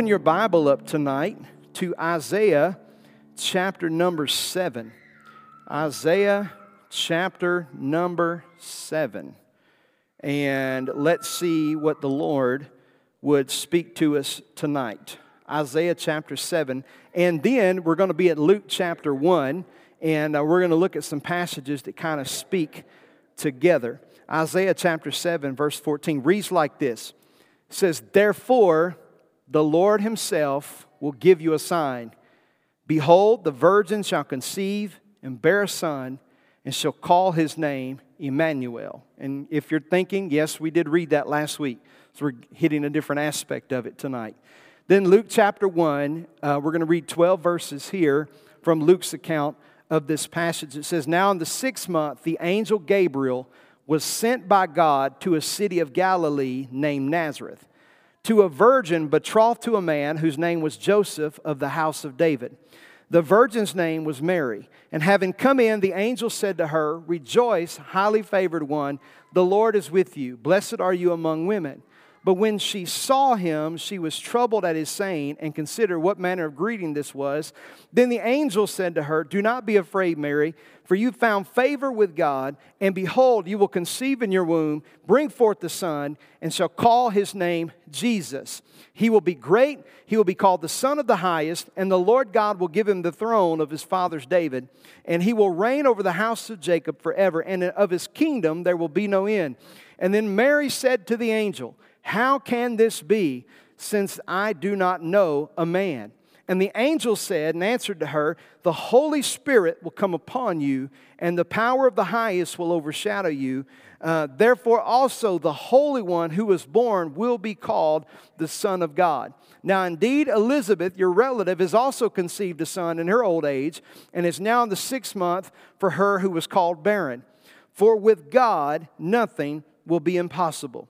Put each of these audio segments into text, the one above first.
Open your Bible up tonight to Isaiah chapter number 7. Isaiah chapter number 7. And let's see what the Lord would speak to us tonight. Isaiah chapter 7. And then we're going to be at Luke chapter 1, and uh, we're going to look at some passages that kind of speak together. Isaiah chapter 7, verse 14 reads like this says, Therefore, the Lord himself will give you a sign. Behold, the virgin shall conceive and bear a son, and shall call his name Emmanuel. And if you're thinking, yes, we did read that last week. So we're hitting a different aspect of it tonight. Then, Luke chapter 1, uh, we're going to read 12 verses here from Luke's account of this passage. It says, Now in the sixth month, the angel Gabriel was sent by God to a city of Galilee named Nazareth to a virgin betrothed to a man whose name was Joseph of the house of David. The virgin's name was Mary. And having come in, the angel said to her, Rejoice, highly favored one, the Lord is with you. Blessed are you among women. But when she saw him, she was troubled at his saying and considered what manner of greeting this was. Then the angel said to her, Do not be afraid, Mary, for you found favor with God, and behold, you will conceive in your womb, bring forth the Son, and shall call his name Jesus. He will be great, he will be called the Son of the Highest, and the Lord God will give him the throne of his father's David, and he will reign over the house of Jacob forever, and of his kingdom there will be no end. And then Mary said to the angel, how can this be, since I do not know a man? And the angel said and answered to her, The Holy Spirit will come upon you, and the power of the highest will overshadow you. Uh, therefore, also the Holy One who was born will be called the Son of God. Now, indeed, Elizabeth, your relative, has also conceived a son in her old age, and is now in the sixth month for her who was called barren. For with God, nothing will be impossible.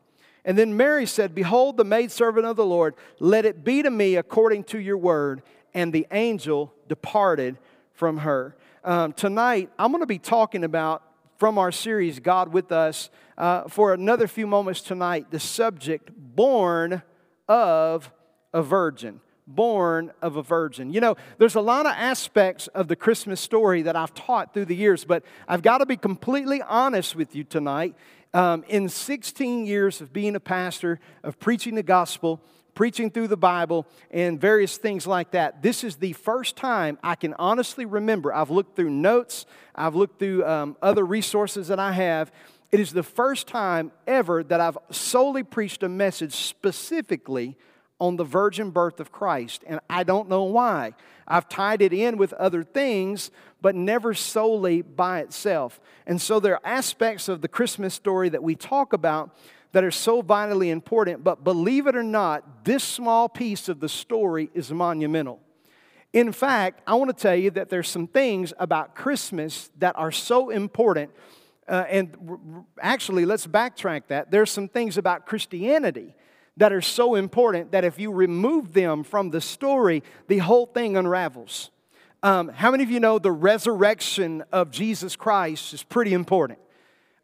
And then Mary said, Behold, the maidservant of the Lord, let it be to me according to your word. And the angel departed from her. Um, tonight, I'm going to be talking about from our series, God with Us, uh, for another few moments tonight, the subject, born of a virgin born of a virgin. You know, there's a lot of aspects of the Christmas story that I've taught through the years, but I've got to be completely honest with you tonight um, in 16 years of being a pastor, of preaching the gospel, preaching through the Bible, and various things like that, this is the first time I can honestly remember. I've looked through notes, I've looked through um, other resources that I have. It is the first time ever that I've solely preached a message specifically on the virgin birth of Christ, and I don't know why. I've tied it in with other things, but never solely by itself. And so there are aspects of the Christmas story that we talk about that are so vitally important, but believe it or not, this small piece of the story is monumental. In fact, I want to tell you that there's some things about Christmas that are so important. Uh, and actually, let's backtrack that. There's some things about Christianity that are so important that if you remove them from the story, the whole thing unravels. Um, how many of you know the resurrection of Jesus Christ is pretty important?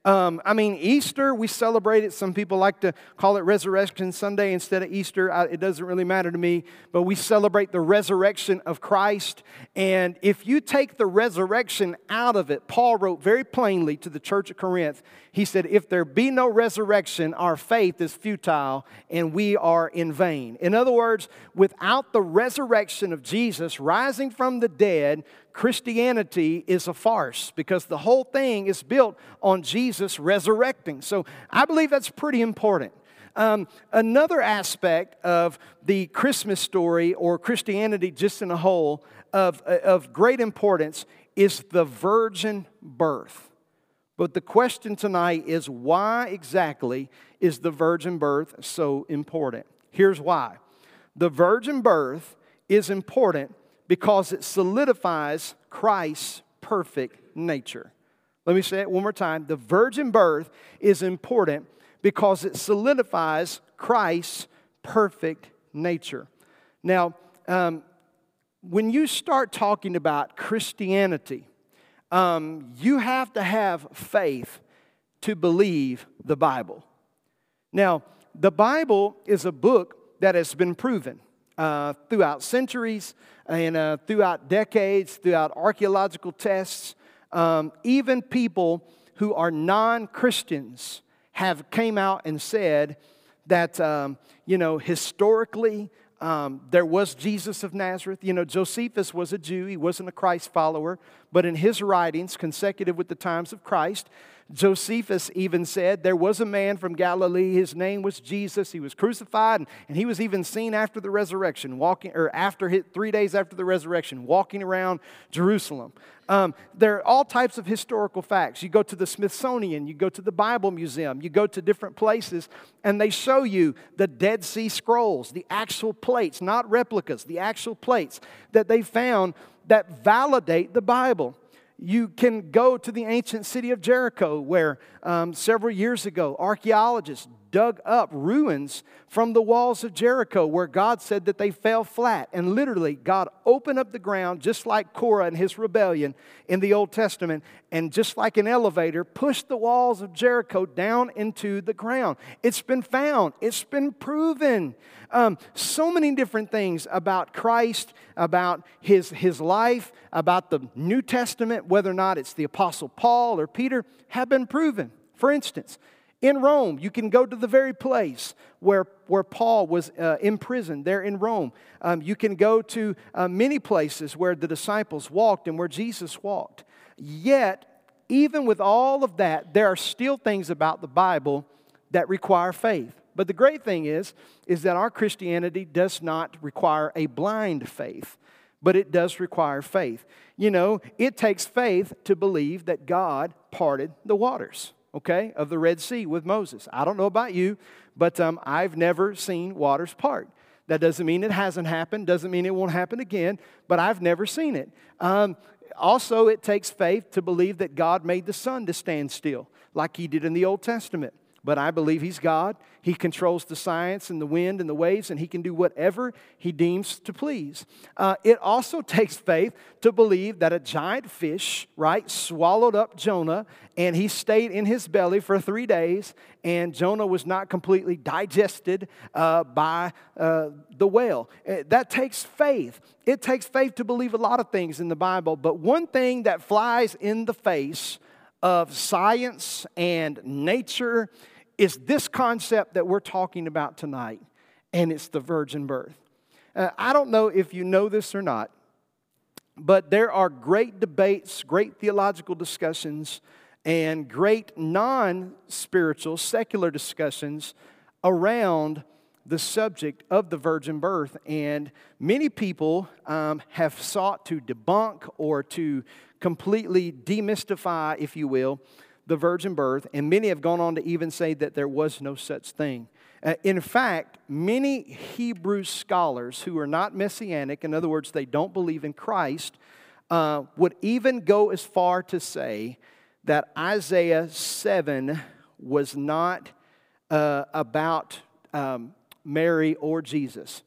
Um, I mean, Easter, we celebrate it. Some people like to call it Resurrection Sunday instead of Easter. I, it doesn't really matter to me, but we celebrate the resurrection of Christ. And if you take the resurrection out of it, Paul wrote very plainly to the church of Corinth, he said, If there be no resurrection, our faith is futile and we are in vain. In other words, without the resurrection of Jesus rising from the dead, Christianity is a farce because the whole thing is built on Jesus resurrecting. So I believe that's pretty important. Um, another aspect of the Christmas story or Christianity just in a whole of, of great importance is the virgin birth. But the question tonight is why exactly is the virgin birth so important? Here's why the virgin birth is important because it solidifies Christ's perfect nature. Let me say it one more time. The virgin birth is important because it solidifies Christ's perfect nature. Now, um, when you start talking about Christianity, Um, you have to have faith to believe the Bible. Now, the Bible is a book that has been proven uh, throughout centuries and uh, throughout decades, throughout archaeological tests. Um, even people who are non Christians have came out and said that, um, you know, historically, um, there was Jesus of Nazareth. You know, Josephus was a Jew, he wasn't a Christ follower, but in his writings, consecutive with the times of Christ, Josephus even said there was a man from Galilee. His name was Jesus. He was crucified, and, and he was even seen after the resurrection, walking, or after three days after the resurrection, walking around Jerusalem. Um, there are all types of historical facts. You go to the Smithsonian, you go to the Bible Museum, you go to different places, and they show you the Dead Sea Scrolls, the actual plates, not replicas, the actual plates that they found that validate the Bible. You can go to the ancient city of Jericho, where um, several years ago archaeologists dug up ruins from the walls of Jericho where God said that they fell flat. And literally, God opened up the ground, just like Korah and his rebellion in the Old Testament, and just like an elevator, pushed the walls of Jericho down into the ground. It's been found, it's been proven. Um, so many different things about Christ, about his, his life, about the New Testament, whether or not it's the Apostle Paul or Peter, have been proven. For instance, in Rome, you can go to the very place where, where Paul was uh, imprisoned, there in Rome. Um, you can go to uh, many places where the disciples walked and where Jesus walked. Yet, even with all of that, there are still things about the Bible that require faith. But the great thing is, is that our Christianity does not require a blind faith, but it does require faith. You know, it takes faith to believe that God parted the waters okay, of the Red Sea with Moses. I don't know about you, but um, I've never seen waters part. That doesn't mean it hasn't happened, doesn't mean it won't happen again, but I've never seen it. Um, also, it takes faith to believe that God made the sun to stand still, like He did in the Old Testament but I believe He's God. He controls the science and the wind and the waves, and He can do whatever He deems to please. Uh, it also takes faith to believe that a giant fish, right, swallowed up Jonah, and he stayed in his belly for three days, and Jonah was not completely digested uh, by uh, the whale. Uh, that takes faith. It takes faith to believe a lot of things in the Bible, but one thing that flies in the face of science and nature is this concept that we're talking about tonight, and it's the virgin birth. Uh, I don't know if you know this or not, but there are great debates, great theological discussions, and great non spiritual, secular discussions around the subject of the virgin birth. And many people um, have sought to debunk or to completely demystify, if you will, the virgin birth, and many have gone on to even say that there was no such thing. Uh, in fact, many Hebrew scholars who are not messianic, in other words, they don't believe in Christ, uh, would even go as far to say that Isaiah 7 was not uh, about um, Mary or Jesus.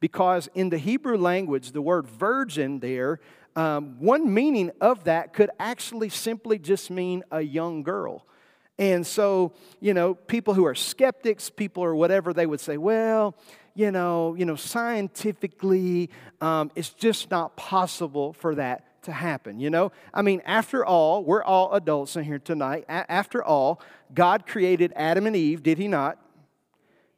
Because in the Hebrew language, the word virgin there um, one meaning of that could actually simply just mean a young girl. And so, you know, people who are skeptics, people or whatever, they would say, well, you know, you know, scientifically, um, it's just not possible for that to happen. You know, I mean, after all, we're all adults in here tonight. A- after all, God created Adam and Eve, did He not?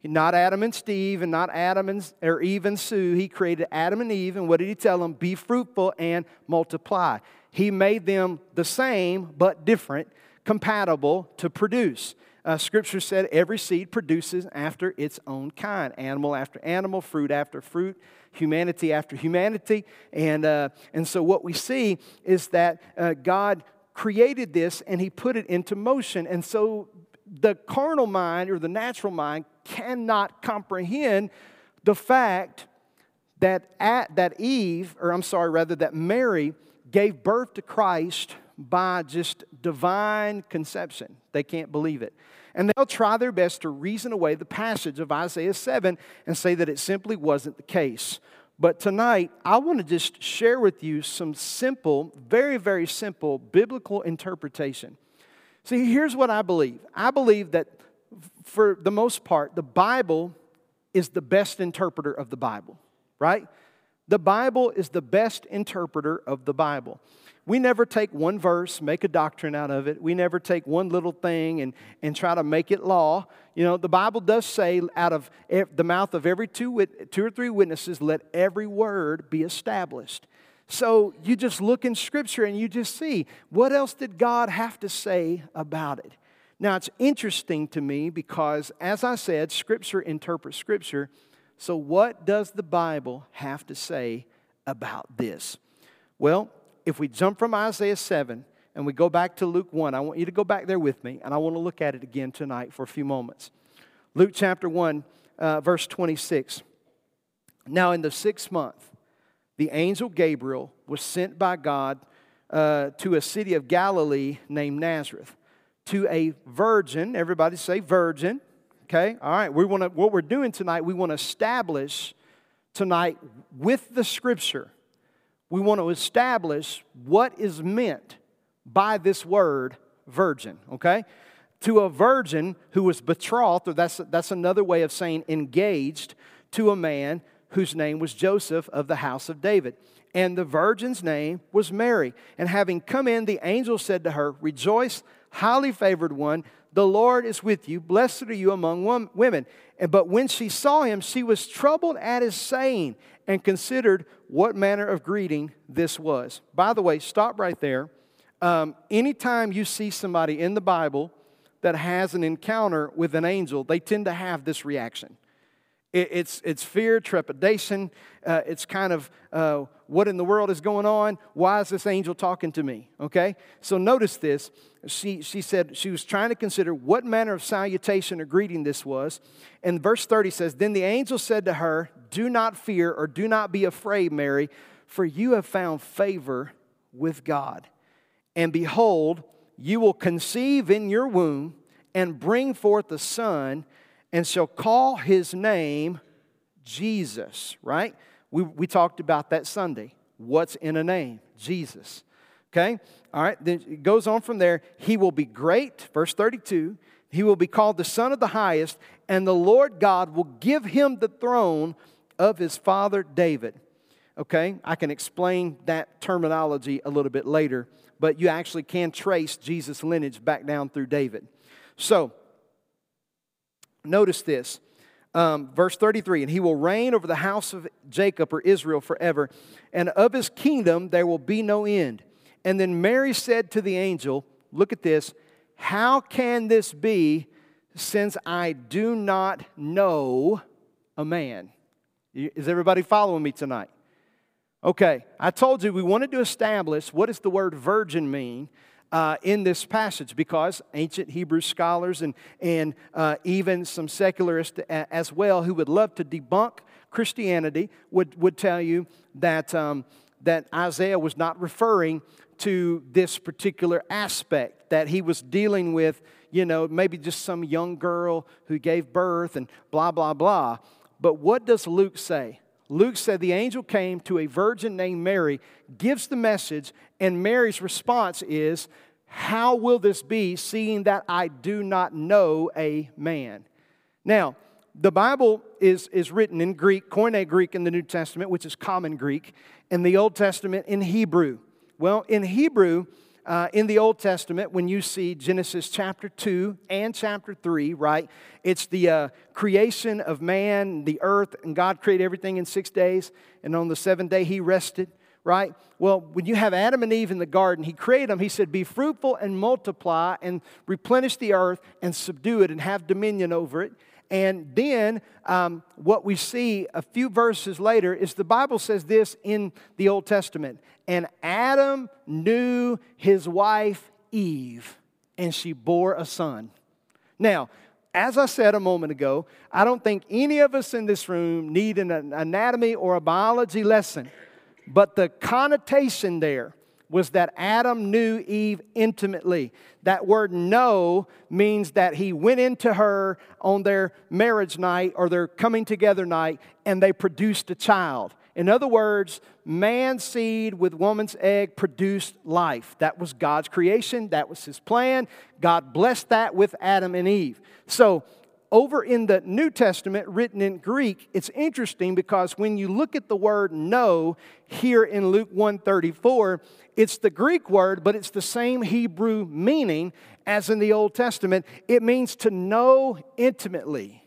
Not Adam and Steve and not Adam and, or Eve and Sue. He created Adam and Eve, and what did he tell them? Be fruitful and multiply. He made them the same but different, compatible to produce. Uh, scripture said every seed produces after its own kind animal after animal, fruit after fruit, humanity after humanity. And, uh, and so what we see is that uh, God created this and he put it into motion. And so the carnal mind or the natural mind cannot comprehend the fact that, at, that Eve, or I'm sorry, rather, that Mary gave birth to Christ by just divine conception. They can't believe it. And they'll try their best to reason away the passage of Isaiah 7 and say that it simply wasn't the case. But tonight, I want to just share with you some simple, very, very simple biblical interpretation. See, here's what I believe I believe that for the most part, the Bible is the best interpreter of the Bible, right? The Bible is the best interpreter of the Bible. We never take one verse, make a doctrine out of it. We never take one little thing and, and try to make it law. You know, the Bible does say, out of the mouth of every two, two or three witnesses, let every word be established. So you just look in Scripture and you just see what else did God have to say about it. Now, it's interesting to me because, as I said, Scripture interprets Scripture. So, what does the Bible have to say about this? Well, if we jump from Isaiah 7 and we go back to Luke 1, I want you to go back there with me, and I want to look at it again tonight for a few moments. Luke chapter 1, uh, verse 26. Now, in the sixth month, the angel Gabriel was sent by God uh, to a city of Galilee named Nazareth to a virgin. Everybody say virgin. Okay, all right. We want to. What we're doing tonight, we want to establish tonight with the Scripture we want to establish what is meant by this word virgin, okay? To a virgin who was betrothed, or that's, that's another way of saying engaged, to a man whose name was Joseph of the house of David. And the virgin's name was Mary. And having come in, the angel said to her, Rejoice, highly favored one, the Lord is with you. Blessed are you among women. And, But when she saw him, she was troubled at his saying and considered what manner of greeting this was. By the way, stop right there. Um, anytime you see somebody in the Bible that has an encounter with an angel, they tend to have this reaction. It, it's, it's fear, trepidation. Uh, it's kind of uh, what in the world is going on? Why is this angel talking to me? Okay? So notice this. She, she said she was trying to consider what manner of salutation or greeting this was. And verse 30 says, Then the angel said to her, Do not fear or do not be afraid, Mary, for you have found favor with God. And behold, you will conceive in your womb and bring forth a son and shall call his name Jesus, right? We, we talked about that Sunday. What's in a name? Jesus. Okay? All right, then it goes on from there. He will be great, verse 32. He will be called the Son of the Highest, and the Lord God will give him the throne of his father David. Okay, I can explain that terminology a little bit later, but you actually can trace Jesus' lineage back down through David. So, Notice this. Um, verse 33 and he will reign over the house of Jacob or Israel forever, and of his kingdom there will be no end. And then Mary said to the angel, Look at this, how can this be since I do not know a man? Is everybody following me tonight? Okay, I told you we wanted to establish what does the word virgin mean uh, in this passage because ancient Hebrew scholars and, and uh, even some secularists as well who would love to debunk Christianity would, would tell you that, um, that Isaiah was not referring to this particular aspect, that he was dealing with, you know, maybe just some young girl who gave birth and blah, blah, blah. But what does Luke say? Luke said the angel came to a virgin named Mary, gives the message, and Mary's response is, How will this be, seeing that I do not know a man? Now, the Bible is, is written in Greek, Koine Greek in the New Testament, which is common Greek, in the Old Testament in Hebrew. Well, in Hebrew, uh, in the Old Testament, when you see Genesis chapter 2 and chapter 3, right, it's the uh, creation of man, the earth, and God created everything in six days, and on the seventh day he rested right? Well, when you have Adam and Eve in the garden, he created them. He said, Be fruitful and multiply and replenish the earth and subdue it and have dominion over it. And then um, what we see a few verses later is the Bible says this in the Old Testament. And Adam knew his wife Eve, and she bore a son. Now, as I said a moment ago, I don't think any of us in this room need an anatomy or a biology lesson. But the connotation there was that Adam knew Eve intimately. That word know means that he went into her on their marriage night or their coming together night and they produced a child. In other words, man's seed with woman's egg produced life. That was God's creation, that was his plan. God blessed that with Adam and Eve. So, over in the New Testament, written in Greek, it's interesting because when you look at the word know here in Luke 134, it's the Greek word, but it's the same Hebrew meaning as in the Old Testament. It means to know intimately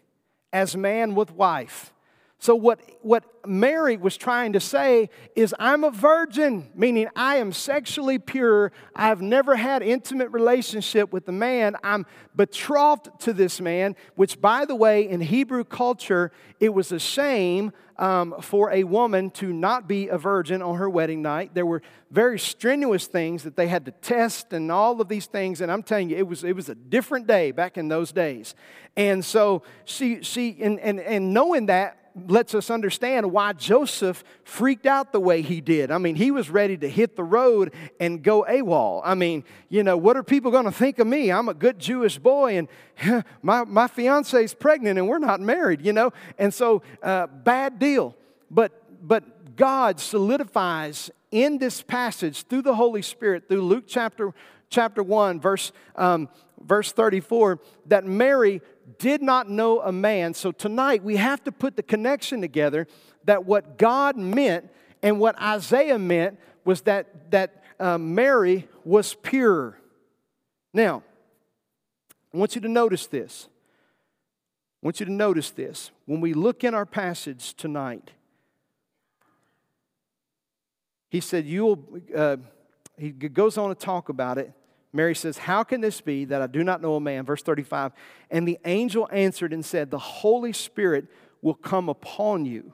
as man with wife. So, what, what Mary was trying to say is, I'm a virgin, meaning I am sexually pure. I've never had intimate relationship with a man. I'm betrothed to this man, which, by the way, in Hebrew culture, it was a shame um, for a woman to not be a virgin on her wedding night. There were very strenuous things that they had to test and all of these things. And I'm telling you, it was, it was a different day back in those days. And so she, she and, and, and knowing that, lets us understand why Joseph freaked out the way he did. I mean, he was ready to hit the road and go AWOL. I mean, you know, what are people going to think of me? I'm a good Jewish boy and my, my fiance is pregnant and we're not married, you know? And so, uh, bad deal. But, but God solidifies in this passage through the Holy Spirit, through Luke chapter, chapter 1, verse, um, verse 34, that Mary did not know a man. So tonight we have to put the connection together that what God meant and what Isaiah meant was that, that uh, Mary was pure. Now, I want you to notice this. I want you to notice this. When we look in our passage tonight, he said, You will, uh, he goes on to talk about it. Mary says, How can this be that I do not know a man? Verse 35. And the angel answered and said, The Holy Spirit will come upon you,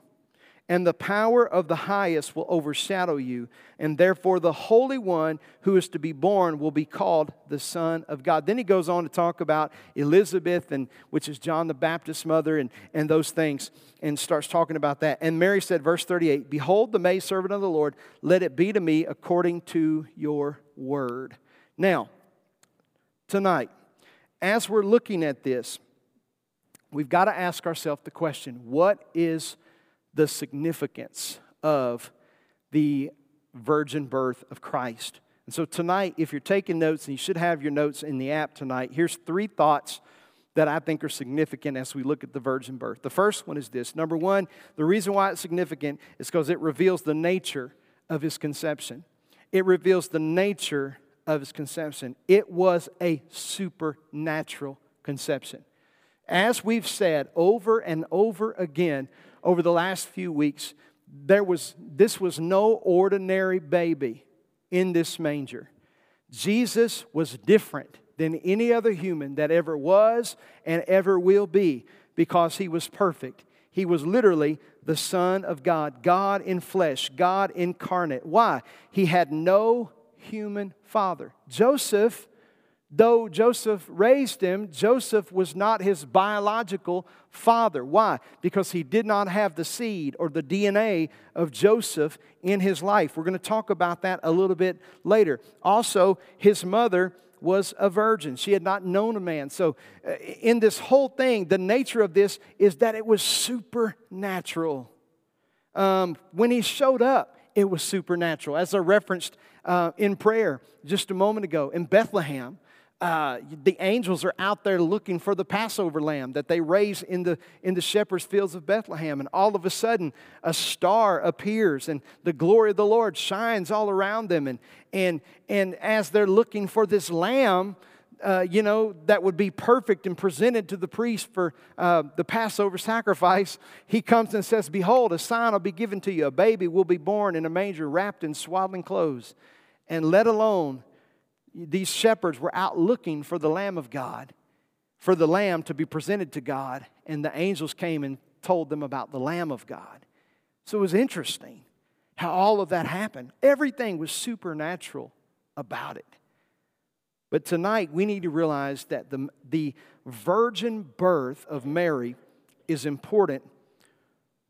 and the power of the highest will overshadow you, and therefore the Holy One who is to be born will be called the Son of God. Then he goes on to talk about Elizabeth, and which is John the Baptist's mother, and, and those things, and starts talking about that. And Mary said, verse 38, Behold the maidservant of the Lord, let it be to me according to your word. Now, tonight, as we're looking at this, we've got to ask ourselves the question what is the significance of the virgin birth of Christ? And so, tonight, if you're taking notes, and you should have your notes in the app tonight, here's three thoughts that I think are significant as we look at the virgin birth. The first one is this number one, the reason why it's significant is because it reveals the nature of his conception, it reveals the nature of his conception. It was a supernatural conception. As we've said over and over again over the last few weeks, there was, this was no ordinary baby in this manger. Jesus was different than any other human that ever was and ever will be because he was perfect. He was literally the Son of God, God in flesh, God incarnate. Why? He had no human father. Joseph, though Joseph raised him, Joseph was not his biological father. Why? Because he did not have the seed or the DNA of Joseph in his life. We're going to talk about that a little bit later. Also, his mother was a virgin. She had not known a man. So, uh, in this whole thing, the nature of this is that it was supernatural. Um, when he showed up, it was supernatural. As I referenced uh, in prayer just a moment ago in Bethlehem, uh, the angels are out there looking for the Passover lamb that they raise in the, in the shepherd's fields of Bethlehem. And all of a sudden, a star appears and the glory of the Lord shines all around them. And, and, and as they're looking for this lamb, uh, you know, that would be perfect and presented to the priest for uh, the Passover sacrifice, he comes and says, Behold, a sign will be given to you. A baby will be born in a manger wrapped in swaddling clothes. And let alone, these shepherds were out looking for the Lamb of God, for the Lamb to be presented to God. And the angels came and told them about the Lamb of God. So it was interesting how all of that happened. Everything was supernatural about it. But tonight, we need to realize that the, the virgin birth of Mary is important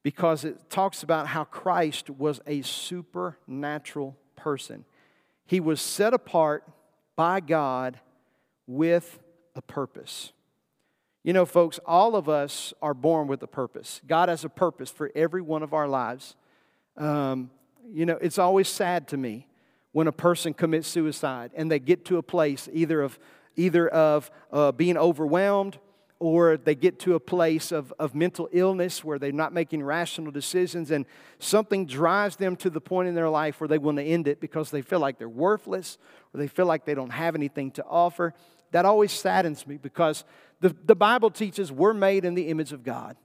because it talks about how Christ was a supernatural person. He was set apart by God with a purpose. You know, folks, all of us are born with a purpose. God has a purpose for every one of our lives. Um, you know, it's always sad to me when a person commits suicide and they get to a place either of, either of uh, being overwhelmed or they get to a place of, of mental illness where they're not making rational decisions and something drives them to the point in their life where they want to end it because they feel like they're worthless or they feel like they don't have anything to offer. That always saddens me because the, the Bible teaches we're made in the image of God.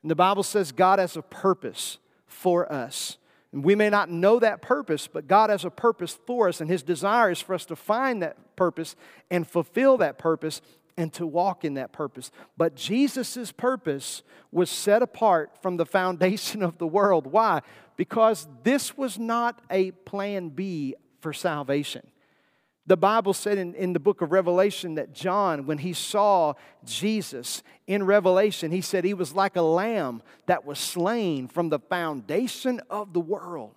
And the Bible says God has a purpose for us. We may not know that purpose, but God has a purpose for us, and His desire is for us to find that purpose and fulfill that purpose and to walk in that purpose. But Jesus' purpose was set apart from the foundation of the world. Why? Because this was not a plan B for salvation. The Bible said in, in the book of Revelation that John, when he saw Jesus in Revelation, he said he was like a lamb that was slain from the foundation of the world.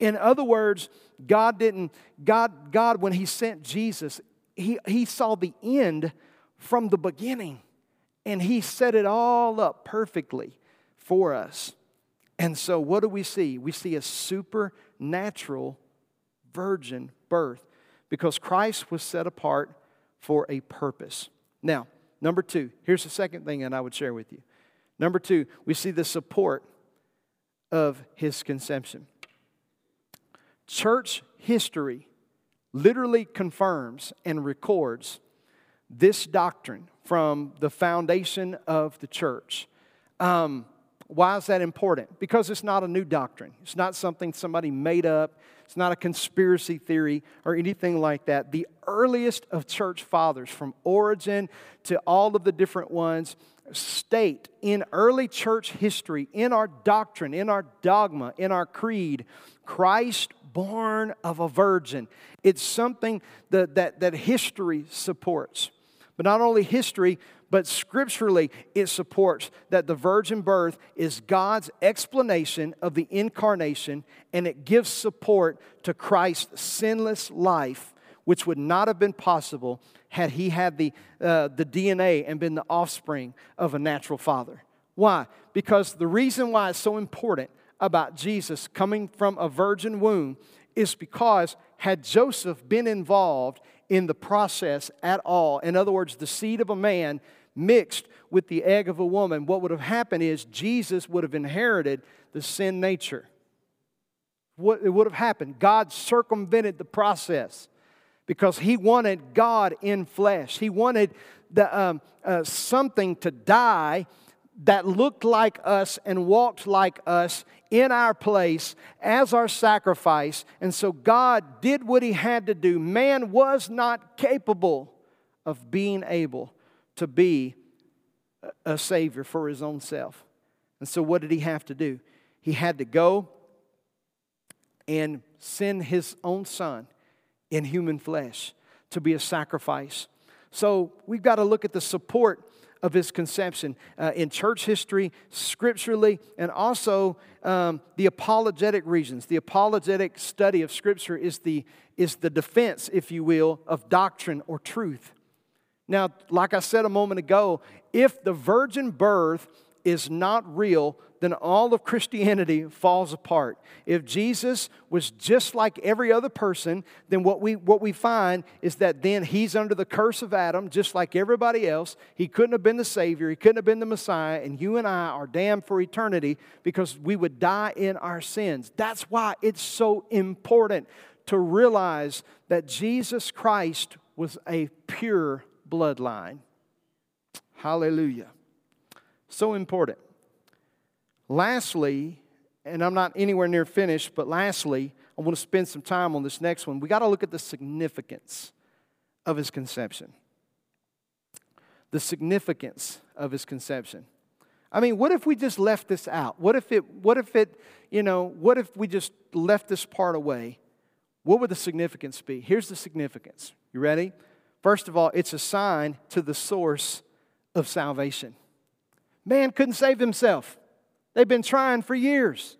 In other words, God didn't, God, God when he sent Jesus, he, he saw the end from the beginning. And He set it all up perfectly for us. And so, what do we see? We see a supernatural virgin birth because Christ was set apart for a purpose. Now, number two, here's the second thing that I would share with you. Number two, we see the support of his conception. Church history literally confirms and records this doctrine from the foundation of the church. Um, why is that important? Because it's not a new doctrine. It's not something somebody made up. It's not a conspiracy theory or anything like that. The earliest of church fathers, from Origen to all of the different ones, state in early church history, in our doctrine, in our dogma, in our creed, Christ born of a virgin. It's something that, that, that history supports. But not only history, but scripturally, it supports that the virgin birth is God's explanation of the incarnation and it gives support to Christ's sinless life, which would not have been possible had he had the, uh, the DNA and been the offspring of a natural father. Why? Because the reason why it's so important about Jesus coming from a virgin womb is because had Joseph been involved in the process at all. In other words, the seed of a man mixed with the egg of a woman, what would have happened is Jesus would have inherited the sin nature. What it would have happened, God circumvented the process because He wanted God in flesh. He wanted the, um, uh, something to die that looked like us and walked like us in our place as our sacrifice. And so God did what He had to do. Man was not capable of being able to be a Savior for His own self. And so what did He have to do? He had to go and send His own Son in human flesh to be a sacrifice. So we've got to look at the support of his conception uh, in church history, scripturally, and also um, the apologetic reasons. The apologetic study of Scripture is the, is the defense, if you will, of doctrine or truth. Now, like I said a moment ago, if the virgin birth is not real, then all of Christianity falls apart. If Jesus was just like every other person, then what we, what we find is that then he's under the curse of Adam, just like everybody else. He couldn't have been the Savior, he couldn't have been the Messiah, and you and I are damned for eternity because we would die in our sins. That's why it's so important to realize that Jesus Christ was a pure bloodline. Hallelujah. So important. Lastly, and I'm not anywhere near finished, but lastly, I want to spend some time on this next one. We got to look at the significance of his conception. The significance of his conception. I mean, what if we just left this out? What if it, what if it, you know, what if we just left this part away? What would the significance be? Here's the significance. You ready? First of all, it's a sign to the source of salvation. Man couldn't save himself. They've been trying for years.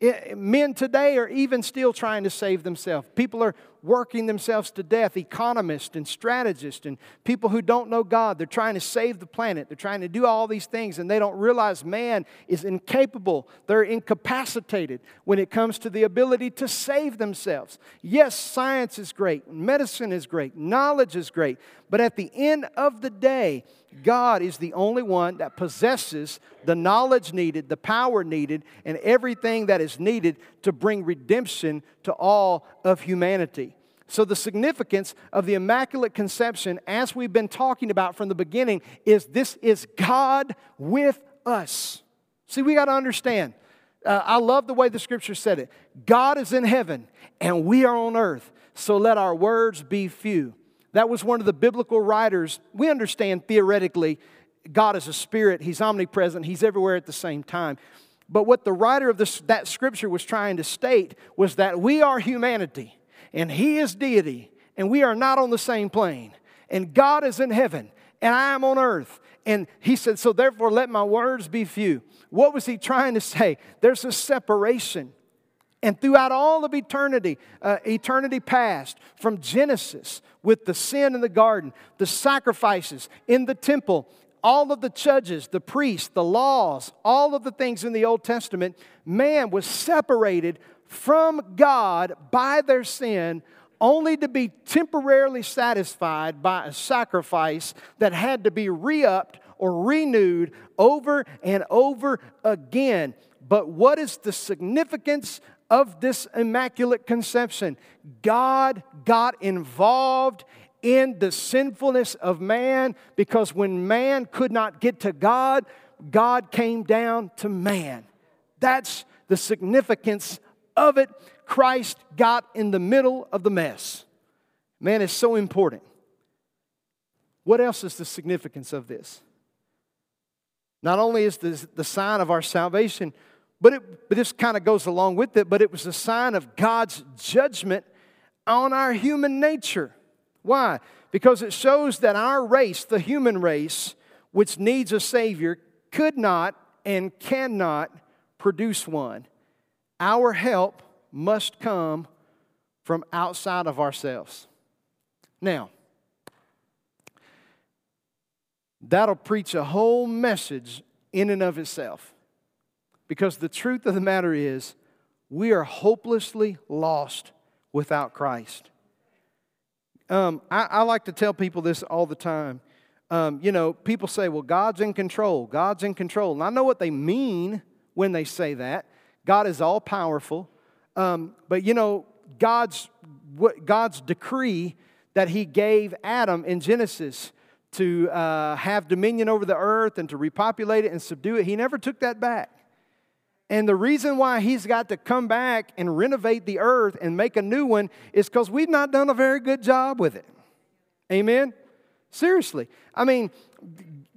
It, men today are even still trying to save themselves. People are working themselves to death, economists and strategists and people who don't know God. They're trying to save the planet. They're trying to do all these things, and they don't realize man is incapable. They're incapacitated when it comes to the ability to save themselves. Yes, science is great, medicine is great, knowledge is great, but at the end of the day, God is the only one that possesses the knowledge needed, the power needed, and everything that is needed to bring redemption to all of humanity. So, the significance of the Immaculate Conception, as we've been talking about from the beginning, is this is God with us. See, we got to understand. Uh, I love the way the scripture said it. God is in heaven and we are on earth, so let our words be few. That was one of the biblical writers. We understand theoretically God is a spirit, He's omnipresent, He's everywhere at the same time. But what the writer of this, that scripture was trying to state was that we are humanity and He is deity and we are not on the same plane. And God is in heaven and I am on earth. And He said, So therefore, let my words be few. What was He trying to say? There's a separation. And throughout all of eternity, uh, eternity past, from Genesis with the sin in the garden, the sacrifices in the temple, all of the judges, the priests, the laws, all of the things in the Old Testament, man was separated from God by their sin only to be temporarily satisfied by a sacrifice that had to be re upped or renewed over and over again. But what is the significance of this Immaculate Conception. God got involved in the sinfulness of man because when man could not get to God, God came down to man. That's the significance of it. Christ got in the middle of the mess. Man, is so important. What else is the significance of this? Not only is this the sign of our salvation, but, it, but this kind of goes along with it, but it was a sign of God's judgment on our human nature. Why? Because it shows that our race, the human race, which needs a Savior, could not and cannot produce one. Our help must come from outside of ourselves. Now, that'll preach a whole message in and of itself. Because the truth of the matter is, we are hopelessly lost without Christ. Um, I, I, like to tell people this all the time. Um, you know, people say, well, God's in control. God's in control. And I know what they mean when they say that. God is all powerful. Um, but, you know, God's, what, God's decree that He gave Adam in Genesis to uh, have dominion over the earth and to repopulate it and subdue it, He never took that back. And the reason why he's got to come back and renovate the earth and make a new one is because we've not done a very good job with it. Amen? Seriously. I mean,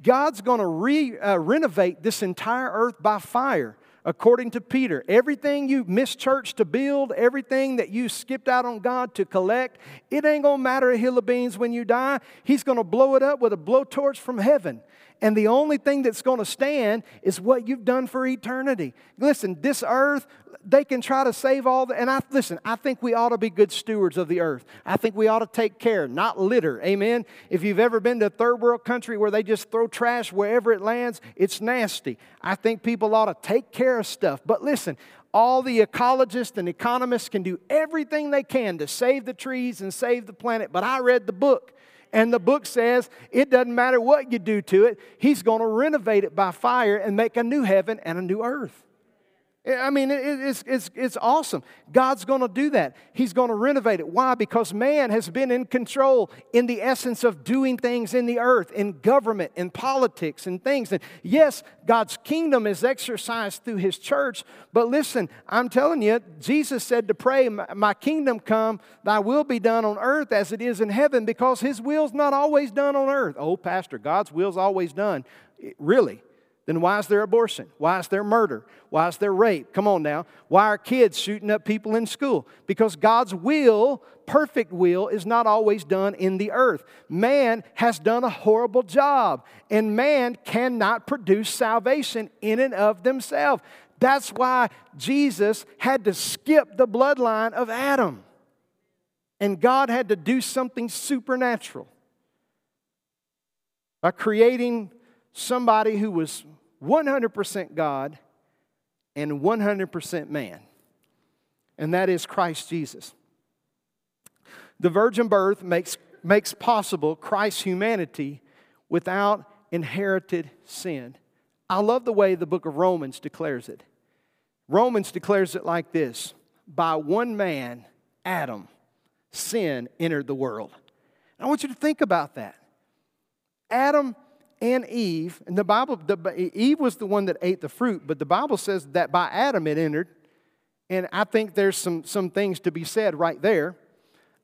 God's going to re, uh, renovate this entire earth by fire, according to Peter. Everything you missed church to build, everything that you skipped out on God to collect, it ain't going to matter a hill of beans when you die. He's going to blow it up with a blowtorch from heaven. And the only thing that's going to stand is what you've done for eternity. Listen, this earth, they can try to save all the, and I listen, I think we ought to be good stewards of the earth. I think we ought to take care, not litter. Amen. If you've ever been to a third world country where they just throw trash wherever it lands, it's nasty. I think people ought to take care of stuff. But listen, all the ecologists and economists can do everything they can to save the trees and save the planet, but I read the book and the book says it doesn't matter what you do to it, He's going to renovate it by fire and make a new heaven and a new earth. I mean, it's, it's, it's awesome. God's going to do that. He's going to renovate it. Why? Because man has been in control in the essence of doing things in the earth, in government, in politics, and things. And yes, God's kingdom is exercised through his church. But listen, I'm telling you, Jesus said to pray, My kingdom come, thy will be done on earth as it is in heaven, because his will's not always done on earth. Oh, Pastor, God's will's always done. Really? Then why is there abortion? Why is there murder? Why is there rape? Come on now. Why are kids shooting up people in school? Because God's will, perfect will, is not always done in the earth. Man has done a horrible job, and man cannot produce salvation in and of themselves. That's why Jesus had to skip the bloodline of Adam. And God had to do something supernatural by creating somebody who was 100% God and 100% man, and that is Christ Jesus. The virgin birth makes, makes possible Christ's humanity without inherited sin. I love the way the book of Romans declares it. Romans declares it like this By one man, Adam, sin entered the world. I want you to think about that. Adam and Eve, and the Bible, the, Eve was the one that ate the fruit, but the Bible says that by Adam it entered. And I think there's some, some things to be said right there.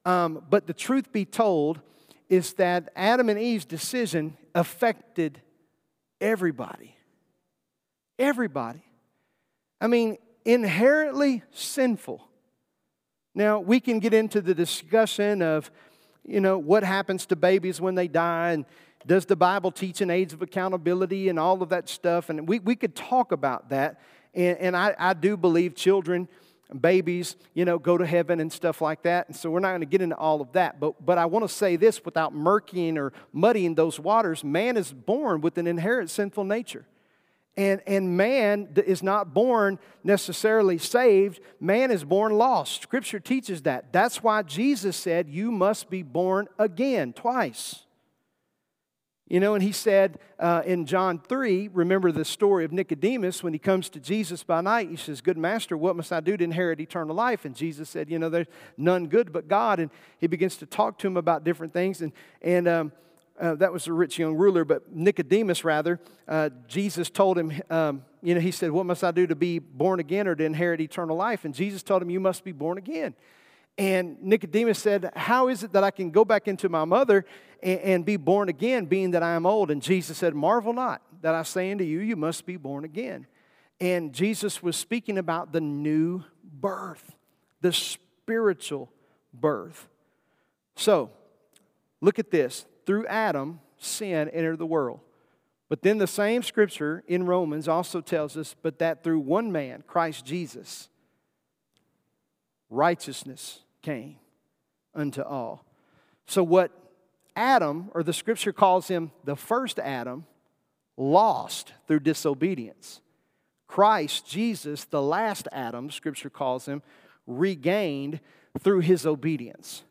Um, but the truth be told is that Adam and Eve's decision affected everybody. Everybody. I mean, inherently sinful. Now, we can get into the discussion of, you know, what happens to babies when they die and does the Bible teach an age of accountability and all of that stuff? And we, we could talk about that. And, and I, I do believe children, babies, you know, go to heaven and stuff like that. And so we're not going to get into all of that. But, but I want to say this without murkying or muddying those waters man is born with an inherent sinful nature. And, and man is not born necessarily saved, man is born lost. Scripture teaches that. That's why Jesus said, You must be born again, twice. You know, and he said uh, in John 3, remember the story of Nicodemus when he comes to Jesus by night. He says, Good master, what must I do to inherit eternal life? And Jesus said, You know, there's none good but God. And he begins to talk to him about different things. And, and um, uh, that was a rich young ruler, but Nicodemus, rather, uh, Jesus told him, um, you know, he said, What must I do to be born again or to inherit eternal life? And Jesus told him, You must be born again. And Nicodemus said, How is it that I can go back into my mother and, and be born again, being that I am old? And Jesus said, Marvel not that I say unto you, You must be born again. And Jesus was speaking about the new birth, the spiritual birth. So, look at this through Adam, sin entered the world. But then the same scripture in Romans also tells us, but that through one man, Christ Jesus, righteousness came unto all. So, what Adam, or the scripture calls him the first Adam, lost through disobedience. Christ, Jesus, the last Adam, scripture calls him, regained through his obedience.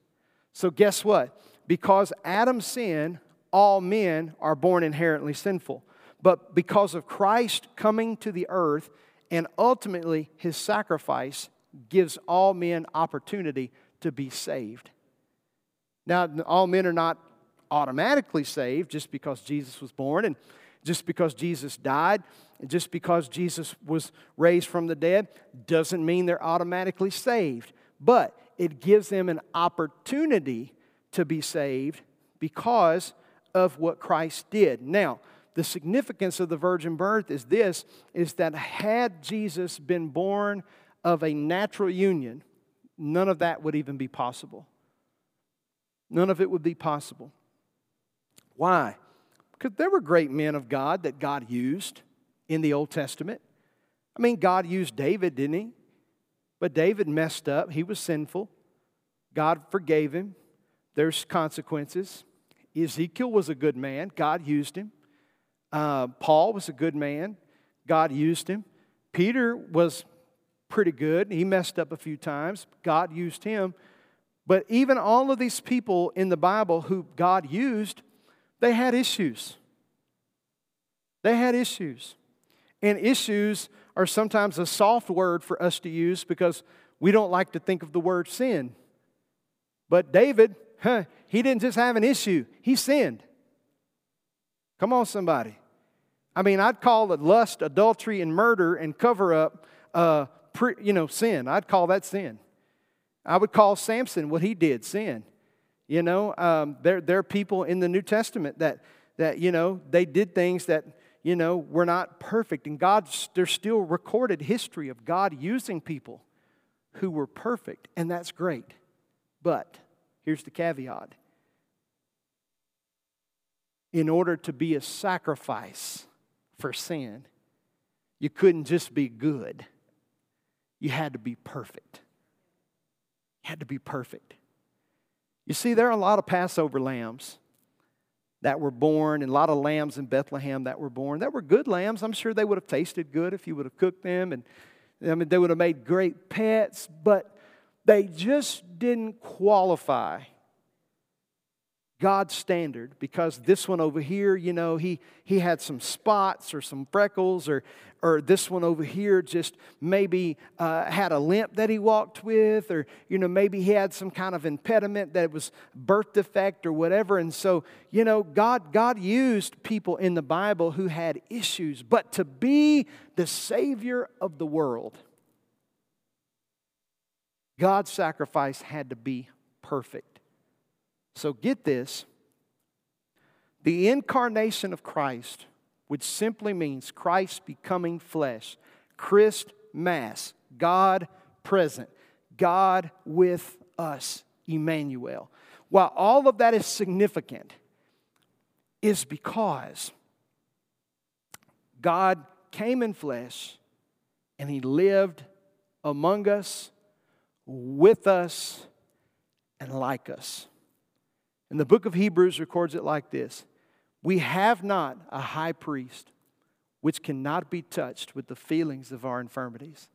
So, guess what? because Adam sinned, all men are born inherently sinful. But because of Christ coming to the earth and ultimately his sacrifice gives all men opportunity to be saved. Now, all men are not automatically saved just because Jesus was born and just because Jesus died, and just because Jesus was raised from the dead, doesn't mean they're automatically saved. But it gives them an opportunity to be saved because of what Christ did. Now, the significance of the virgin birth is this is that had Jesus been born of a natural union, none of that would even be possible. None of it would be possible. Why? Because there were great men of God that God used in the Old Testament. I mean, God used David, didn't he? But David messed up. He was sinful. God forgave him. There's consequences. Ezekiel was a good man, God used him. Uh, Paul was a good man, God used him. Peter was pretty good. He messed up a few times, God used him. But even all of these people in the Bible who God used, they had issues. They had issues. And issues are sometimes a soft word for us to use because we don't like to think of the word sin. But David huh, he didn't just have an issue, he sinned. Come on, somebody. I mean, I'd call it lust, adultery, and murder and cover up, uh, you know, sin. I'd call that sin. I would call Samson what he did sin. You know, um, there, there are people in the New Testament that, that, you know, they did things that, you know, were not perfect. And God's, there's still recorded history of God using people who were perfect, and that's great. But Here's the caveat in order to be a sacrifice for sin, you couldn't just be good, you had to be perfect. You had to be perfect. You see, there are a lot of Passover lambs that were born, and a lot of lambs in Bethlehem that were born. That were good lambs. I'm sure they would have tasted good if you would have cooked them, and I mean, they would have made great pets, but they just didn't qualify God's standard because this one over here, you know, he, he had some spots or some freckles, or, or this one over here just maybe uh, had a limp that he walked with, or, you know, maybe he had some kind of impediment that was birth defect or whatever. And so, you know, God, God used people in the Bible who had issues, but to be the Savior of the world, God's sacrifice had to be perfect. So get this the incarnation of Christ, which simply means Christ becoming flesh, Christ Mass, God present, God with us, Emmanuel. While all of that is significant, is because God came in flesh and He lived among us, with us, and like us. And the book of Hebrews records it like this We have not a high priest which cannot be touched with the feelings of our infirmities.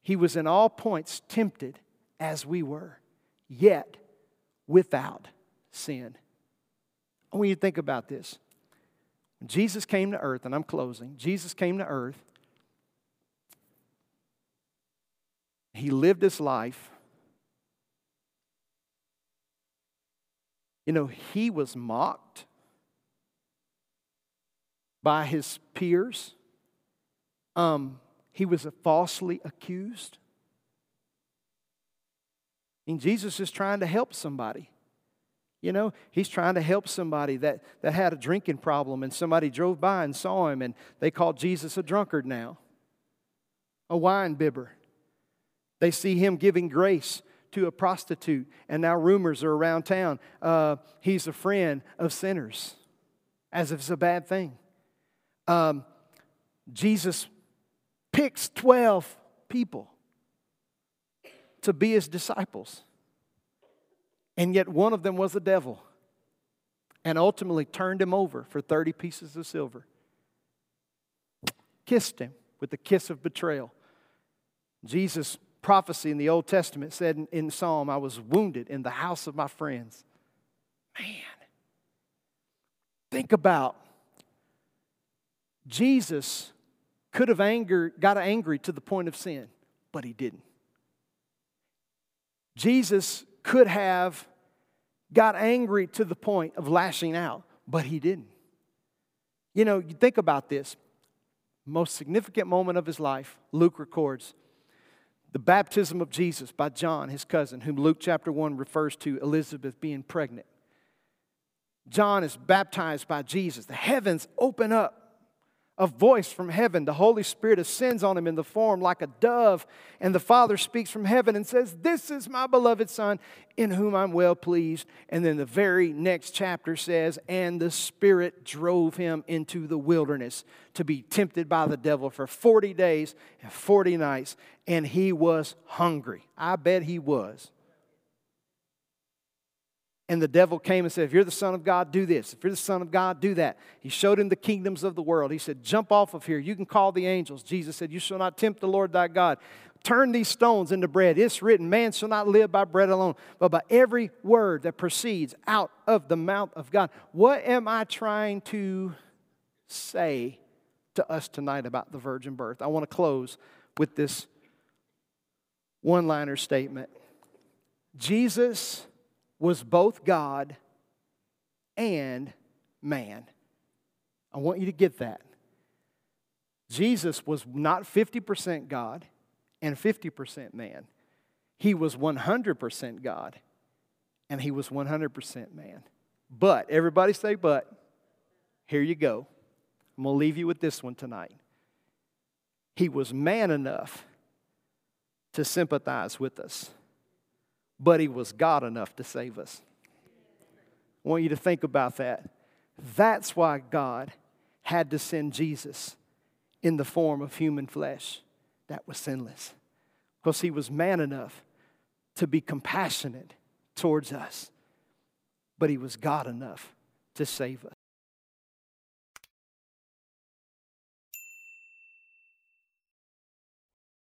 He was in all points tempted as we were, yet without sin. I want you to think about this. Jesus came to earth, and I'm closing, Jesus came to earth. He lived his life You know, he was mocked by his peers. Um, he was falsely accused. And Jesus is trying to help somebody. You know, he's trying to help somebody that, that had a drinking problem, and somebody drove by and saw him, and they called Jesus a drunkard now, a wine bibber. They see him giving grace to a prostitute, and now rumors are around town. Uh, he's a friend of sinners, as if it's a bad thing. Um, Jesus picks 12 people to be his disciples, and yet one of them was the devil, and ultimately turned him over for 30 pieces of silver. Kissed him with the kiss of betrayal. Jesus prophecy in the Old Testament said in, in Psalm, I was wounded in the house of my friends. Man, think about Jesus could have anger, got angry to the point of sin, but he didn't. Jesus could have got angry to the point of lashing out, but he didn't. You know, you think about this. Most significant moment of his life, Luke records the baptism of Jesus by John, his cousin, whom Luke chapter 1 refers to Elizabeth being pregnant. John is baptized by Jesus. The heavens open up a voice from heaven. The Holy Spirit ascends on him in the form like a dove, and the Father speaks from heaven and says, This is my beloved Son in whom I'm well pleased. And then the very next chapter says, And the Spirit drove him into the wilderness to be tempted by the devil for 40 days and 40 nights, and he was hungry. I bet he was. And the devil came and said, If you're the Son of God, do this. If you're the Son of God, do that. He showed him the kingdoms of the world. He said, Jump off of here. You can call the angels. Jesus said, You shall not tempt the Lord thy God. Turn these stones into bread. It's written, Man shall not live by bread alone, but by every word that proceeds out of the mouth of God. What am I trying to say to us tonight about the virgin birth? I want to close with this one liner statement Jesus was both God and man. I want you to get that. Jesus was not 50% God and 50% man. He was 100% God and he was 100% man. But, everybody say, but, here you go. I'm going to leave you with this one tonight. He was man enough to sympathize with us but he was God enough to save us. I want you to think about that. That's why God had to send Jesus in the form of human flesh that was sinless. Because he was man enough to be compassionate towards us. But he was God enough to save us.